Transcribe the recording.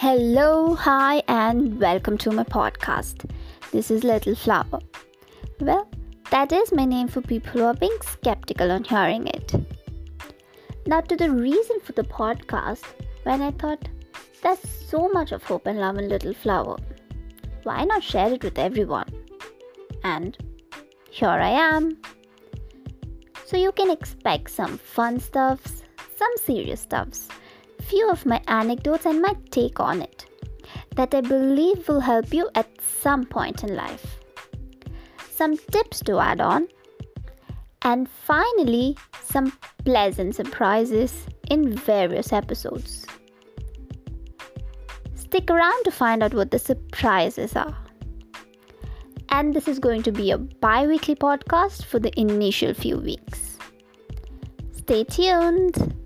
Hello, hi, and welcome to my podcast. This is Little Flower. Well, that is my name for people who are being skeptical on hearing it. Now, to the reason for the podcast, when I thought there's so much of hope and love in Little Flower, why not share it with everyone? And here I am. So, you can expect some fun stuffs, some serious stuffs few of my anecdotes and my take on it that I believe will help you at some point in life. Some tips to add on, and finally, some pleasant surprises in various episodes. Stick around to find out what the surprises are. And this is going to be a bi weekly podcast for the initial few weeks. Stay tuned.